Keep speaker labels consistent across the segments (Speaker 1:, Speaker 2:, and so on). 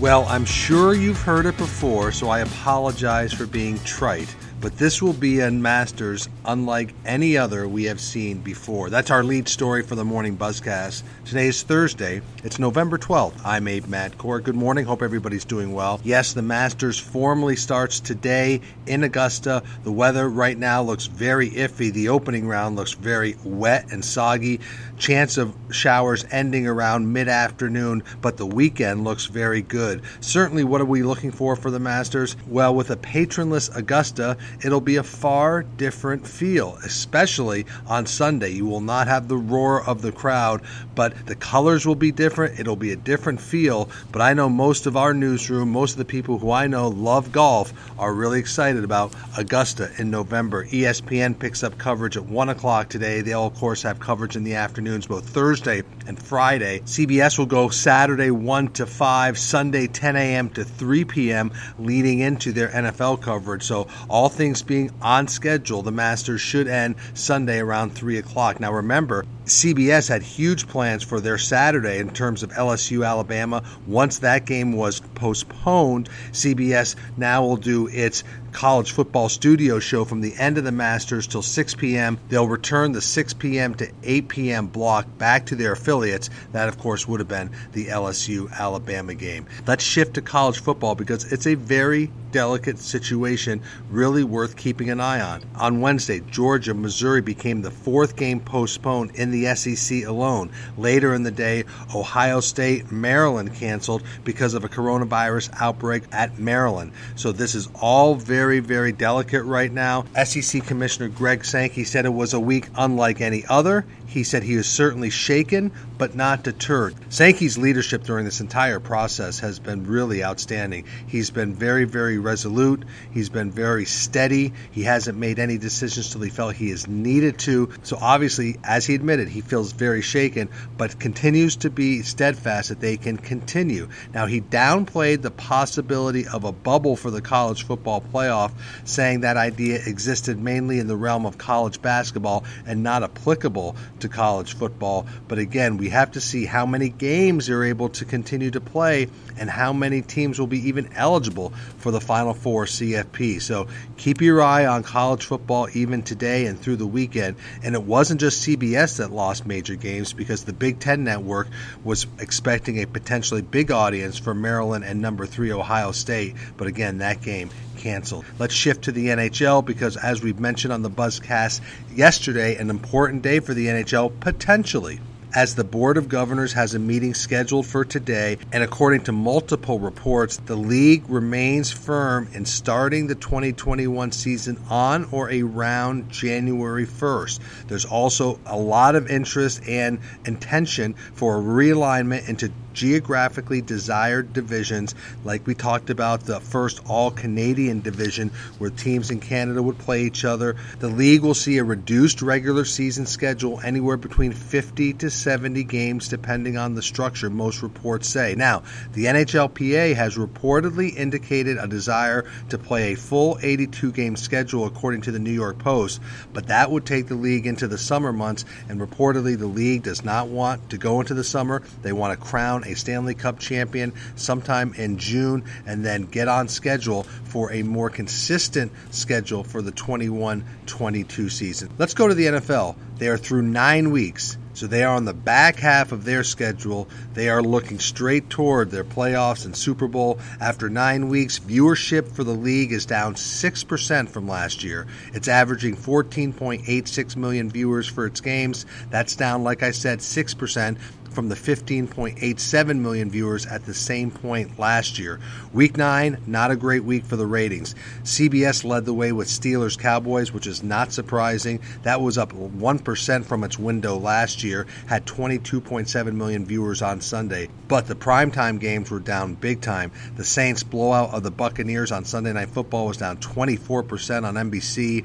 Speaker 1: Well, I'm sure you've heard it before, so I apologize for being trite but this will be a Masters unlike any other we have seen before. That's our lead story for the morning buzzcast. Today is Thursday. It's November 12th. I'm Abe Madkour. Good morning. Hope everybody's doing well. Yes, the Masters formally starts today in Augusta. The weather right now looks very iffy. The opening round looks very wet and soggy. Chance of showers ending around mid afternoon, but the weekend looks very good. Certainly, what are we looking for for the Masters? Well, with a patronless Augusta, it'll be a far different feel, especially on Sunday. You will not have the roar of the crowd, but the colors will be different. It'll be a different feel. But I know most of our newsroom, most of the people who I know love golf, are really excited about Augusta in November. ESPN picks up coverage at 1 o'clock today. They'll, of course, have coverage in the afternoons both Thursday and Friday. CBS will go Saturday 1 to 5, Sunday 10 a.m. to 3 p.m., leading into their NFL coverage. So all things being on schedule, the Masters should end Sunday around 3 o'clock. Now, remember, CBS had huge plans for their Saturday in terms of LSU Alabama. Once that game was postponed, CBS now will do its college football studio show from the end of the Masters till 6 p.m. They'll return the 6 p.m. to 8 p.m. block back to their affiliates. That, of course, would have been the LSU Alabama game. Let's shift to college football because it's a very delicate situation, really worth keeping an eye on. On Wednesday, Georgia Missouri became the fourth game postponed in the SEC alone. Later in the day, Ohio State, Maryland canceled because of a coronavirus outbreak at Maryland. So this is all very, very delicate right now. SEC Commissioner Greg Sankey said it was a week unlike any other. He said he is certainly shaken, but not deterred. Sankey's leadership during this entire process has been really outstanding. He's been very, very resolute. He's been very steady. He hasn't made any decisions till he felt he is needed to. So obviously, as he admitted, he feels very shaken, but continues to be steadfast that they can continue. Now, he downplayed the possibility of a bubble for the college football playoff, saying that idea existed mainly in the realm of college basketball and not applicable to college football. But again, we have to see how many games they're able to continue to play and how many teams will be even eligible for the Final Four CFP. So keep your eye on college football even today and through the weekend. And it wasn't just CBS that lost major games because the Big Ten Network was expecting a potentially big audience for Maryland and number three Ohio State. But again, that game canceled. Let's shift to the NHL because, as we've mentioned on the Buzzcast yesterday, an important day for the NHL potentially as the Board of Governors has a meeting scheduled for today, and according to multiple reports, the league remains firm in starting the 2021 season on or around January 1st. There's also a lot of interest and intention for a realignment into geographically desired divisions, like we talked about the first all Canadian division where teams in Canada would play each other. The league will see a reduced regular season schedule anywhere between 50 to 70 games, depending on the structure, most reports say. Now, the NHLPA has reportedly indicated a desire to play a full 82 game schedule, according to the New York Post, but that would take the league into the summer months, and reportedly, the league does not want to go into the summer. They want to crown a Stanley Cup champion sometime in June and then get on schedule for a more consistent schedule for the 21 22 season. Let's go to the NFL. They are through nine weeks. So they are on the back half of their schedule. They are looking straight toward their playoffs and Super Bowl. After nine weeks, viewership for the league is down 6% from last year. It's averaging 14.86 million viewers for its games. That's down, like I said, 6%. From the 15.87 million viewers at the same point last year. Week 9, not a great week for the ratings. CBS led the way with Steelers Cowboys, which is not surprising. That was up 1% from its window last year, had 22.7 million viewers on Sunday. But the primetime games were down big time. The Saints blowout of the Buccaneers on Sunday Night Football was down 24% on NBC.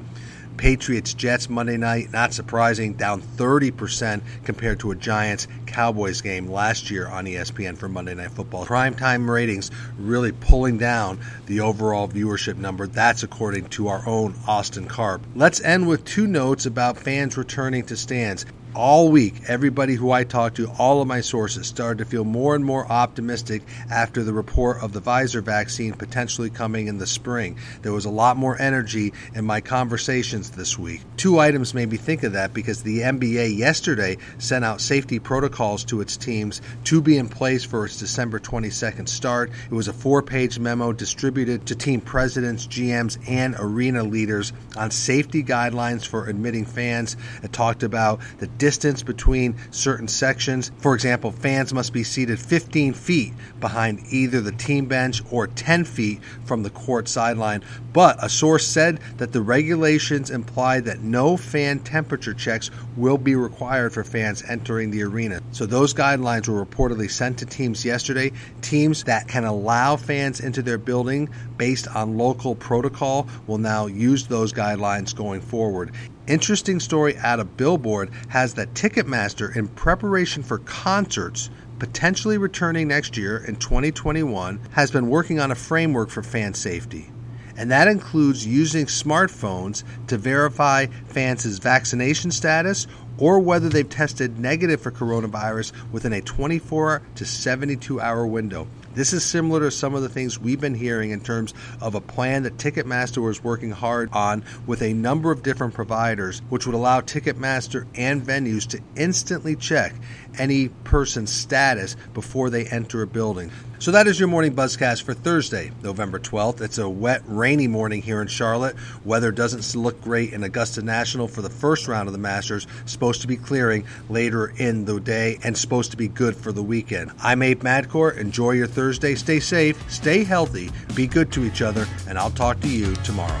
Speaker 1: Patriots Jets Monday night, not surprising, down 30% compared to a Giants Cowboys game last year on ESPN for Monday Night Football. Primetime ratings really pulling down the overall viewership number. That's according to our own Austin Karp. Let's end with two notes about fans returning to stands all week, everybody who I talked to, all of my sources, started to feel more and more optimistic after the report of the Pfizer vaccine potentially coming in the spring. There was a lot more energy in my conversations this week. Two items made me think of that because the NBA yesterday sent out safety protocols to its teams to be in place for its December 22nd start. It was a four page memo distributed to team presidents, GMs, and arena leaders on safety guidelines for admitting fans. It talked about the distance between certain sections. For example, fans must be seated 15 feet behind either the team bench or 10 feet from the court sideline. But a source said that the regulations imply that no fan temperature checks will be required for fans entering the arena. So those guidelines were reportedly sent to teams yesterday. Teams that can allow fans into their building based on local protocol will now use those guidelines going forward. Interesting story out of Billboard has that Ticketmaster, in preparation for concerts potentially returning next year in 2021, has been working on a framework for fan safety. And that includes using smartphones to verify fans' vaccination status or whether they've tested negative for coronavirus within a 24 to 72 hour window. This is similar to some of the things we've been hearing in terms of a plan that Ticketmaster was working hard on with a number of different providers, which would allow Ticketmaster and venues to instantly check any person's status before they enter a building. So that is your morning buzzcast for Thursday, November 12th. It's a wet, rainy morning here in Charlotte. Weather doesn't look great in Augusta National for the first round of the Masters. Supposed to be clearing later in the day and supposed to be good for the weekend. I'm Abe Madkour. Enjoy your Thursday. Stay safe, stay healthy, be good to each other, and I'll talk to you tomorrow.